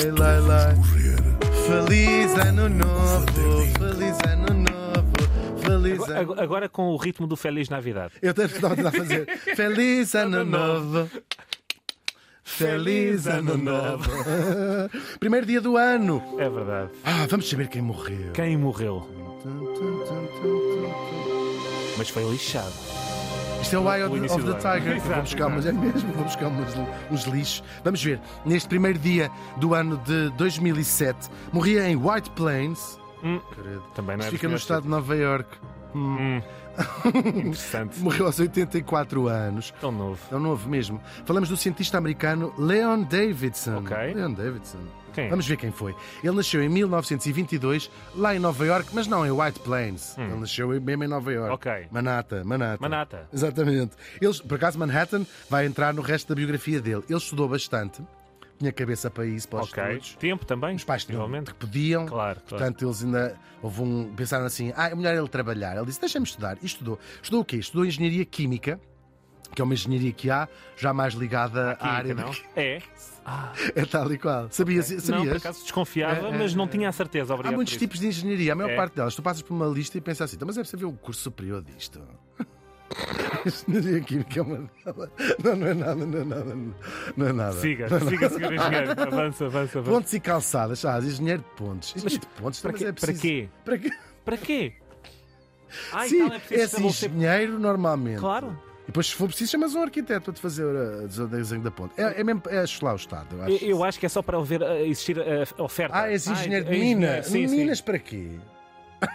Lai, lai, lai. Feliz ano novo, feliz ano novo, feliz ano Agora, agora com o ritmo do Feliz Navidade. Eu tenho que estava a fazer. Feliz ano novo. Feliz ano novo. Primeiro dia do ano. É verdade. Ah, vamos saber quem morreu. Quem morreu? Mas foi lixado. Isto é o Eye of, of the. Tiger. Exato, vou buscar, mas é mesmo, vou buscar uns, uns lixos. Vamos ver, neste primeiro dia do ano de 2007, morria em White Plains. Hum. Também não é Isto fica no estado de Nova York. Hum. Interessante. Morreu aos 84 anos. Tão novo. É um novo mesmo. Falamos do cientista americano Leon Davidson. Ok. Leon Davidson. Quem é? Vamos ver quem foi. Ele nasceu em 1922, lá em Nova York, mas não em White Plains. Ele nasceu mesmo em Nova York. Hum. Ok. Manhattan, Manhattan. Manhattan. Exatamente. Ele, por acaso, Manhattan vai entrar no resto da biografia dele. Ele estudou bastante, tinha cabeça para isso, para os Ok. estudos. Tempo também? Os pais tinham, que podiam. Claro, claro. Portanto, eles ainda houve um, pensaram assim: ah, é melhor ele trabalhar. Ele disse: deixa-me estudar. E estudou. Estudou o quê? Estudou engenharia química, que é uma engenharia que há, já mais ligada à área. Não? É? Ah, É tal e qual. Sabias? não, por sabias? acaso desconfiava, É, é, mas não é. tinha a certeza. Há Obrigado muitos por isso. tipos de engenharia, a maior É. parte delas. Tu passas por uma lista e pensas assim, "Então, mas é preciso ver o curso superior disto. Engenharia química é uma delas. Não, não é nada, não é nada. Não é nada. Siga, siga, senhor engenheiro. Avança, avança, avança. Pontes e calçadas, sabes? Engenheiro de pontes. Engenheiro de pontes, Para mas quê? é Para preciso. quê? Para quê? Para quê? Ah, Sim, então é preciso é assim, engenheiro normalmente. Claro. E depois, se for preciso, chamas um arquiteto para te fazer uh, o desenho da ponte. É, é mesmo é chular o Estado, eu acho. Eu, eu acho que é só para haver, uh, existir uh, oferta. Ah, és engenheiro de é mina. engenheiro, Sim, Minas para quê?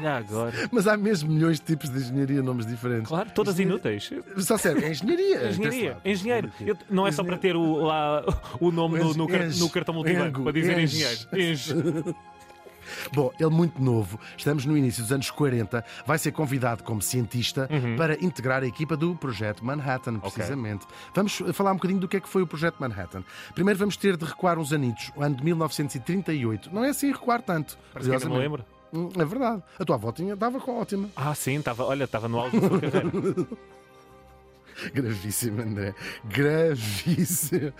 Já agora. Mas há mesmo milhões de tipos de engenharia, nomes diferentes. Claro, todas Engenharia- inúteis. Só serve, é engenharia. Engenharia, engenheiro. Eu- não é só para ter o, lá, o nome no, no, car- Enge- no cartão multibanco, para dizer Enge. engenheiro. Enge. Bom, ele muito novo, estamos no início dos anos 40, vai ser convidado como cientista para integrar a equipa do Projeto Manhattan, precisamente. Vamos falar um bocadinho do que é que foi o Projeto Manhattan. Primeiro vamos ter de recuar uns anitos, o ano de 1938. Não é assim recuar tanto. Parece que ainda me curiosamente. lembro. Hum, É verdade. A tua avó tinha, dava com ótima. Ah, sim, estava, olha, estava no auge da sua carreira. Gravíssimo, André. Gravíssimo.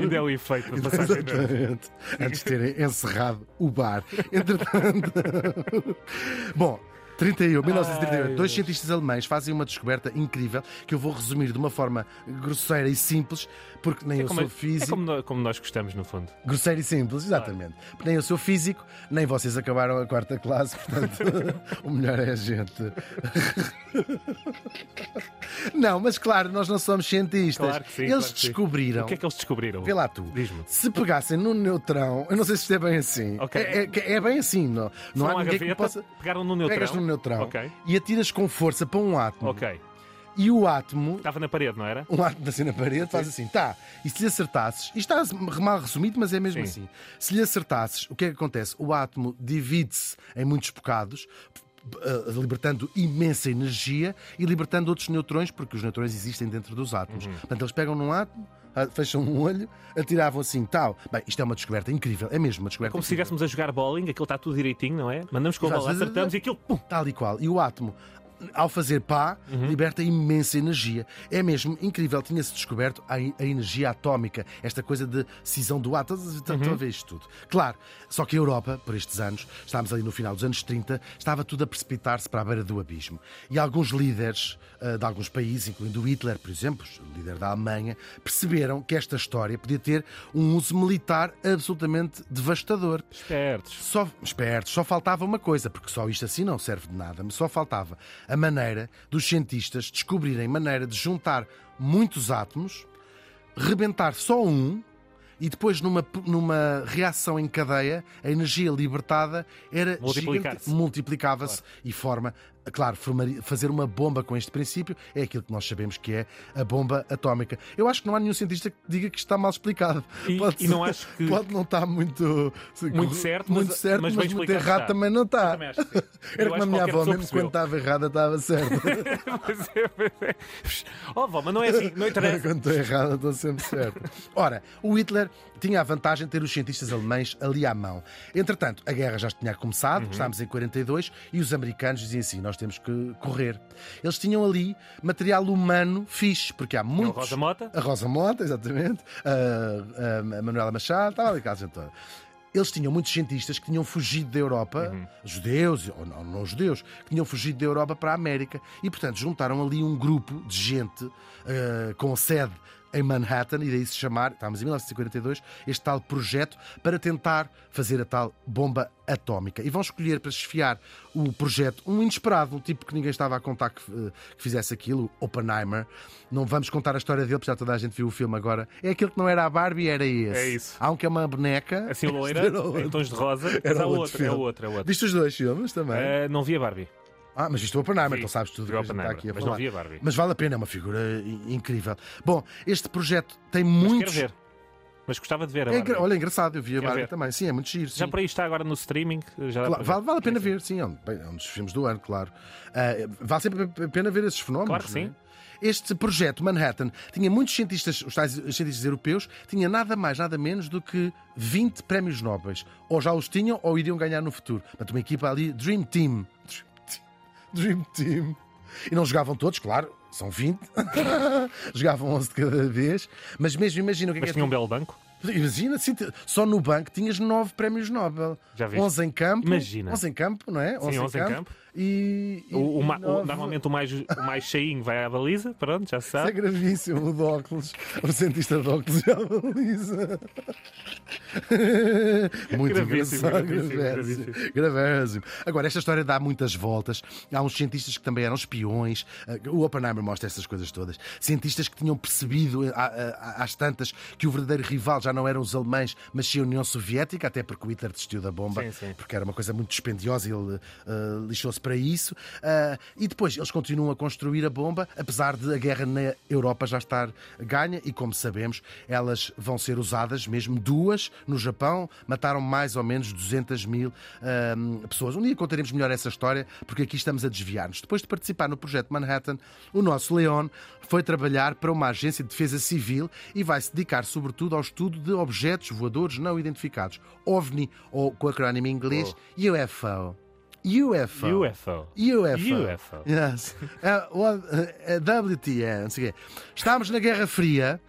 Ainda é o efeito da passagem. Exatamente. Antes de terem encerrado o bar. Entretanto. Bom. 31, 1938, Ai, dois cientistas alemães fazem uma descoberta incrível que eu vou resumir de uma forma grosseira e simples, porque nem É eu como, sou é físico. como nós, como nós gostamos, no fundo. Grosseiro e simples, exatamente. Porque nem eu sou físico, nem vocês acabaram a quarta classe, portanto, o melhor é a gente. Não, mas claro, nós não somos cientistas. Claro que sim, Eles claro que descobriram. O que é que eles descobriram? Vê lá tu. Se pegassem num neutrão, eu não sei se isto é bem assim. Ok. É, é- é bem assim, não, não Foram há ninguém que gaveta, possa. pegaram no neutrão. Ok. e atiras com força para um átomo. Ok. E o átomo, Estava na parede, não era? um átomo assim na parede, faz assim, tá. E se lhe acertasses, isto está mal resumido, mas é mesmo Sim. assim. Se lhe acertasses, o que é que acontece? O átomo divide-se em muitos bocados. Eh, Libertando imensa energia e libertando outros neutrões, porque os neutrões existem dentro dos átomos. Uhum. Portanto, eles pegam num átomo, ah, fecham um olho, atiravam assim, tal. Bem, isto é uma descoberta incrível, é mesmo uma descoberta Como se incrível. estivéssemos a jogar bowling, aquilo está tudo direitinho, não é? Mandamos com a bola, acertamos e aquilo. Pum, Tal e qual. E o átomo, ao fazer pá, Uhum. liberta imensa energia. É mesmo incrível. Tinha-se descoberto a, a energia atómica, esta coisa de cisão do átomo. Estão Uhum. a ver isto tudo. Claro, só que a Europa, por estes anos, estávamos ali no final dos anos 30, estava tudo a precipitar-se para a beira do abismo. E alguns líderes ah, de alguns países, incluindo Hitler, por exemplo, o líder da Alemanha, perceberam que esta história podia ter um uso militar absolutamente devastador. espertos. Só, espertos, só faltava uma coisa, porque só isto assim não serve de nada, mas só faltava a maneira dos cientistas descobrirem maneira de juntar muitos átomos, rebentar só um e depois, numa, numa reação em cadeia, a energia libertada era multiplicava-se e forma, claro, formaria- fazer uma bomba com este princípio é aquilo que nós sabemos que é a bomba atómica. Eu acho que não há nenhum cientista que diga que está mal explicado. E- e não acho que- Pode não estar muito, Muito certo, muito mas- certo, mas mas, muito errado está. também não está. Também que. Era como a minha avó, mesmo quando percebeu. estava errada, estava certa. É- Oh, vó, mas não é assim, não Era interessa. quando estou errada, estou sempre certa. Ora, o Hitler tinha a vantagem de ter os cientistas alemães ali à mão. Entretanto, a guerra já tinha começado, Uhum. estávamos em 42, e os americanos diziam assim: nós temos que correr. Eles tinham ali material humano fixe, porque há muitos. Rosa Mota? A Rosa Mota, exatamente. A, a- a Manuela Machado, estava ali aquela gente toda. Eles tinham muitos cientistas que tinham fugido da Europa, Uhum. judeus, ou não, não judeus, que tinham fugido da Europa para a América. E, portanto, juntaram ali um grupo de gente eh, com sede em Manhattan, e daí se chamar, estávamos em 1942, este tal projeto para tentar fazer a tal bomba atómica. E vão escolher para esfiar o projeto um inesperado, um tipo que ninguém estava a contar que, eh, que fizesse aquilo, Oppenheimer. Não vamos contar a história dele, porque já toda a gente viu o filme agora. É aquele que não era a Barbie, era esse. É isso. Há um que é uma boneca. Assim loira, em tons de rosa. Mas Era há outro outro, é outro, é outro. Viste os dois filmes também? Eh, não via Barbie. Ah, mas viste o Oppenheimer, então sabes tudo Vi que está aqui a mas falar. não vi a Barbie. Mas vale a pena, é uma figura incrível. Bom, este projeto tem Mas muitos. quero ver. Mas gostava de ver a É Barbie. Olha, engraçado, eu vi a Barbie também. Sim, é muito giro. Já sim. por aí está agora no streaming. Já Claro, vale, vale a pena ver, sim, é um, é um dos filmes do ano, claro. Ah, vale sempre a pena ver esses fenómenos. Claro que é? sim. Este projeto Manhattan tinha muitos cientistas, os tais cientistas europeus, tinha nada mais, nada menos do que 20 prémios nobres. Ou já os tinham ou iriam ganhar no futuro. Portanto, uma equipa ali, Dream Team. Dream Team. E não jogavam todos, claro, são 20. jogavam 11 de cada vez. Mas mesmo imagina o que é Mas que é tinha um belo banco. Imagina, sim, só no banco tinhas nove prémios Nobel. Já viste? 11 em campo. Imagina. 11 em campo, não é? 11 11 em campo. E, e- O, normalmente o mais, o mais cheinho vai à baliza. Pronto, já se Isso é sabe. gravíssimo, o de óculos. O cientista de óculos já baliza. Muito Gravíssimo, engraçado, gravíssimo, gravíssimo. gravíssimo. Gravíssimo. Agora, esta história dá muitas voltas. Há uns cientistas que também eram espiões. O Oppenheimer mostra essas coisas todas. Cientistas que tinham percebido eh, à- à- às tantas que o verdadeiro rival já não eram os alemães, mas sim a União Soviética, até porque o Hitler desistiu da bomba, Sim, sim. porque era uma coisa muito dispendiosa e ele eh, lixou-se para isso. Ah, e depois eles continuam a construir a bomba, apesar de a guerra na Europa já estar ganha, e como sabemos, elas vão ser usadas, mesmo duas no Japão, mataram mais ou menos 200 mil ah, pessoas. Um dia contaremos melhor essa história, porque aqui estamos a desviar-nos. Depois de participar no projeto Manhattan, o nosso Leon foi trabalhar para uma agência de defesa civil e vai se dedicar sobretudo ao estudo de objetos voadores não identificados, OVNI, ou com o acrónimo em inglês, UFO. UFO. UFO. UFO. UFO. Yes. Uh, well, uh, WTN. Não sei o quê. Estávamos na Guerra Fria.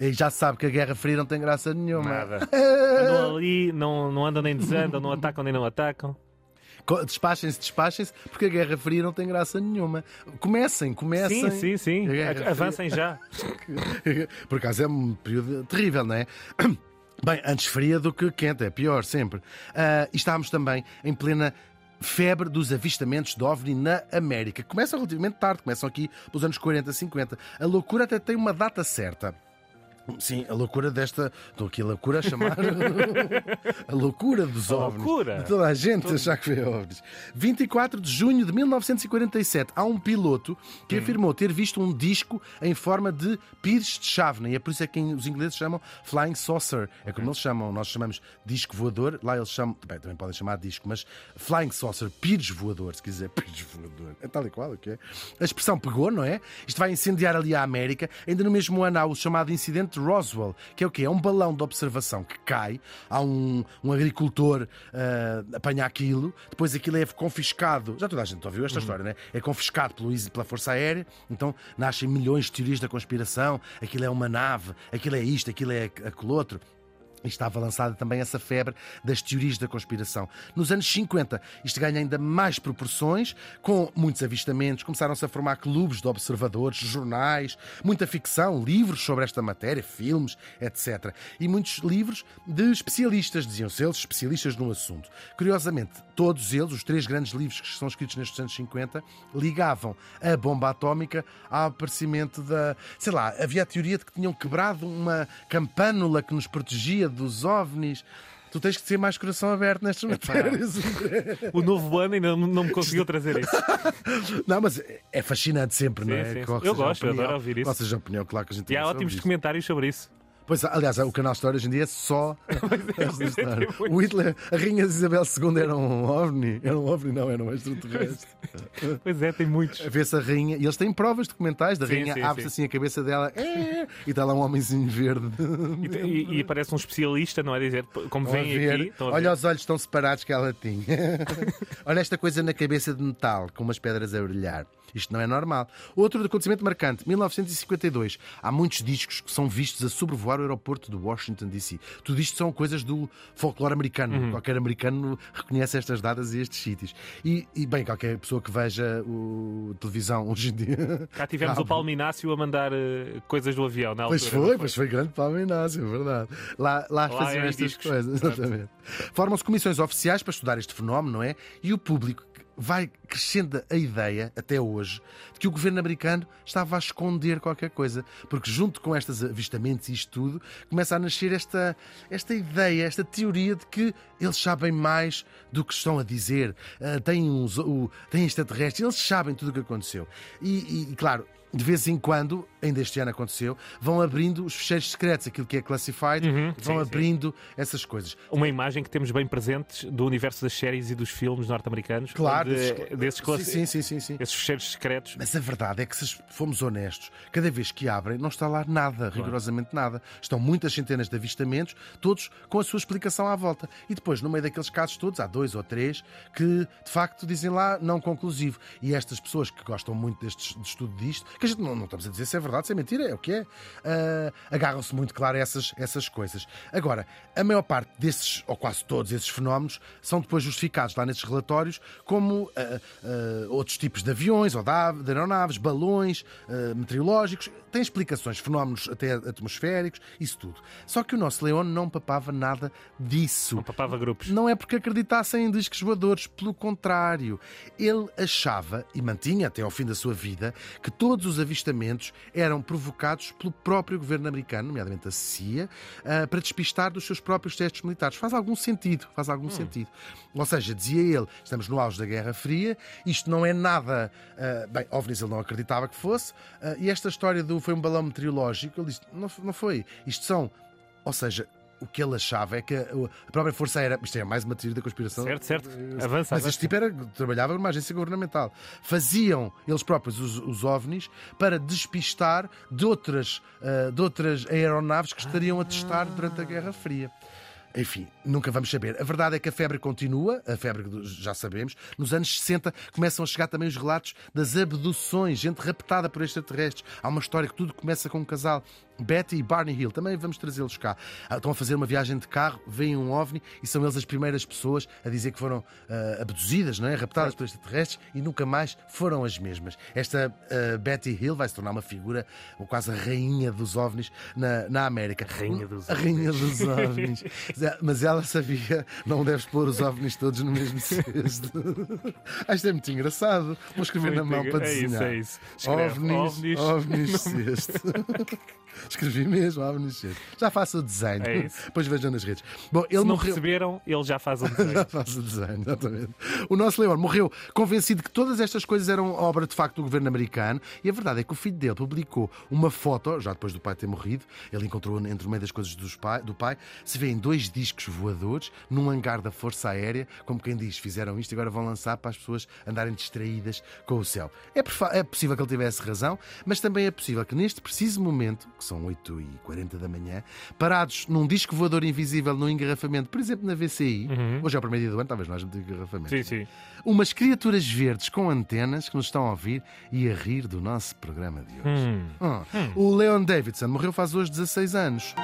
E já se sabe que a Guerra Fria não tem graça nenhuma. Nada. Andam ali, não, não andam nem desandam, não atacam nem não atacam. Despachem-se, despachem-se, porque a Guerra Fria não tem graça nenhuma. Comecem, comecem. Sim, sim, sim. Avancem já. Por acaso é um período terrível, não é? Bem, antes fria do que quente, é pior sempre. Ah, e estávamos também em plena febre dos avistamentos de OVNI na América. Começam relativamente tarde, começam aqui pelos anos 40, 50. A loucura até tem uma data certa. Sim, a loucura desta. Estou aqui a loucura a chamar. a loucura dos A OVNIs. loucura. De toda a gente achar que vê OVNIs. 24 de junho de 1947, há um piloto que afirmou ter visto um disco em forma de pires de chávena. E é por isso é que os ingleses chamam Flying Saucer. É como eles chamam. Nós chamamos disco voador. Lá eles chamam. Bem, também podem chamar disco, mas Flying Saucer, pires voador, se quiser. Pires voador. É tal e qual, o que é? A expressão pegou, não é? Isto vai incendiar ali a América. Ainda no mesmo ano há o chamado incidente Roswell, que é o quê? É um balão de observação que cai. Há um, um agricultor ah, apanha aquilo, depois aquilo é confiscado. Já toda a gente ouviu esta história, né? É confiscado pelo, pela Força Aérea, então nascem milhões de teorias da conspiração. Aquilo é uma nave, aquilo é isto, aquilo é aquilo outro. Estava lançada também essa febre das teorias da conspiração. Nos anos 50, isto ganha ainda mais proporções, com muitos avistamentos, começaram-se a formar clubes de observadores, jornais, muita ficção, livros sobre esta matéria, filmes, etc. E muitos livros de especialistas, diziam-se eles, especialistas no assunto. Curiosamente, todos eles, os três grandes livros que são escritos nestes anos 50, ligavam a bomba atómica ao aparecimento da. Sei lá, havia a teoria de que tinham quebrado uma campânula que nos protegia dos ovnis. Tu tens que ter mais coração aberto nestas matérias. O novo ano ainda não não me conseguiu trazer isso. Não, mas é fascinante sempre, não Sim, é? sim, Eu gosto, eu opinião- adoro ouvir isso. Opinião, claro que a gente E há ótimos isso. documentários sobre isso. Pois, aliás, o canal História hoje em dia é só esta história. O Hitler, a Rainha Isabel II era um ovni. Era um ovni, não, era um extraterrestre. Pois é, tem muitos. Vê-se a rainha, e eles têm provas documentais da Sim, rainha, abre-se sim. assim a cabeça dela "É", e está lá um homenzinho verde. E, e, e parece um especialista, não é? Dizer, como Estão vem ver. aqui. estão Olha os olhos tão separados que ela tinha. Olha esta coisa na cabeça de metal, com umas pedras a brilhar. Isto não é normal. Outro acontecimento marcante, 1952. Há muitos discos que são vistos a sobrevoar o aeroporto de Washington, D.C. Tudo isto são coisas do folclore americano. Uhum. Qualquer americano reconhece estas datas e estes sítios. E, e, bem, qualquer pessoa que veja o televisão hoje em dia. Cá tivemos o Paulo Inácio a mandar eh, coisas do avião na altura. Pois foi, pois foi grande Paulo Inácio, é verdade. Lá, lá, faziam é em estas discos. coisas, exatamente. Formam-se comissões oficiais para estudar este fenómeno, não é? E o público vai crescendo a ideia, até hoje, de que o governo americano estava a esconder qualquer coisa. Porque junto com estes avistamentos e isto tudo, começa a nascer esta, esta ideia, esta teoria de que eles sabem mais do que estão a dizer. Ah, têm, uns, o, têm extraterrestres, eles sabem tudo o que aconteceu. E, e, claro, de vez em quando, ainda este ano aconteceu, vão abrindo os fecheiros secretos, aquilo que é classified, Uhum, vão sim, sim. abrindo essas coisas. Uma imagem que temos bem presentes do universo das séries e dos filmes norte-americanos. Claro, onde, desses, desses sim, sim, sim, sim. esses fecheiros secretos. Mas a verdade é que, se formos honestos, cada vez que abrem, não está lá nada, rigorosamente nada. Estão muitas centenas de avistamentos, todos com a sua explicação à volta. E depois, no meio daqueles casos todos, há dois ou três que, de facto, dizem lá não conclusivo. E estas pessoas que gostam muito deste, de estudo disto, a gente não, não estamos a dizer se é verdade, se é mentira, é o que é, ah, agarram-se muito claro a essas, essas coisas. Agora, a maior parte desses, ou quase todos esses fenómenos, são depois justificados lá nesses relatórios como ah, ah, outros tipos de aviões ou de de aeronaves, balões, meteorológicos, tem explicações, fenómenos até atmosféricos, isso tudo. Só que o nosso Leão não papava nada disso. Não papava grupos. Não é porque acreditassem em discos voadores, pelo contrário. Ele achava, e mantinha até ao fim da sua vida, que todos os avistamentos eram provocados pelo próprio governo americano, nomeadamente a CIA, ah, para despistar dos seus próprios testes militares. Faz algum sentido, faz algum sentido. Ou seja, dizia ele, estamos no auge da Guerra Fria, isto não é nada. ah, bem, OVNIs ele não acreditava que fosse, ah, e esta história do foi um balão meteorológico, ele disse, não, não foi. Isto são. Ou seja, o que ele achava é que a própria Força Aérea. Isto é mais uma teoria da conspiração. Certo, certo. Mas Avança, este avança. tipo era, trabalhava numa agência governamental. Faziam eles próprios os, os OVNIs para despistar de outras, ah, de outras aeronaves que estariam a testar durante a Guerra Fria. Enfim, nunca vamos saber. A verdade é que a febre continua, a febre já sabemos. Nos anos 60 começam a chegar também os relatos das abduções, gente raptada por extraterrestres. Há uma história que tudo começa com um casal, Betty e Barney Hill. Também vamos trazê-los cá. Ah, Estão a fazer uma viagem de carro, veem um OVNI e são eles as primeiras pessoas a dizer que foram ah, abduzidas, não é? raptadas por extraterrestres e nunca mais foram as mesmas. Esta ah, Betty Hill vai se tornar uma figura, ou quase a rainha dos OVNIs na, na América. Rainha dos A rainha dos OVNIs. Mas ela sabia, não deves pôr os OVNIs todos no mesmo cesto. Isto é muito engraçado. Vou escrever na mão Muito para é isso, desenhar. é isso. Escreve OVNIs, ovnis. OVNIs cesto. Escrevi mesmo, OVNIs cesto. Já faço o desenho. É. Depois vejam nas redes. Bom, ele Se não morreu. perceberam, ele já faz Já desenho. faço o desenho, exatamente. O nosso Leon morreu convencido que todas estas coisas eram obra de facto do governo americano e a verdade é que o filho dele publicou uma foto, já depois do pai ter morrido, ele encontrou entre o meio das coisas pai, do pai, se vêem dois discos voadores num hangar da Força Aérea, como quem diz, fizeram isto e agora vão lançar para as pessoas andarem distraídas com o céu. É, é possível que ele tivesse razão, mas também é possível que neste preciso momento, que são 8h40 da manhã, parados num disco voador invisível no engarrafamento, por exemplo, na VCI, hoje é o primeiro dia do ano, talvez nós não tenhamos engarrafamento. Sim, sim. Umas criaturas verdes com antenas que nos estão a ouvir e a rir do nosso programa de hoje. Hum. Ah, O Leon Davidson morreu faz hoje 16 anos.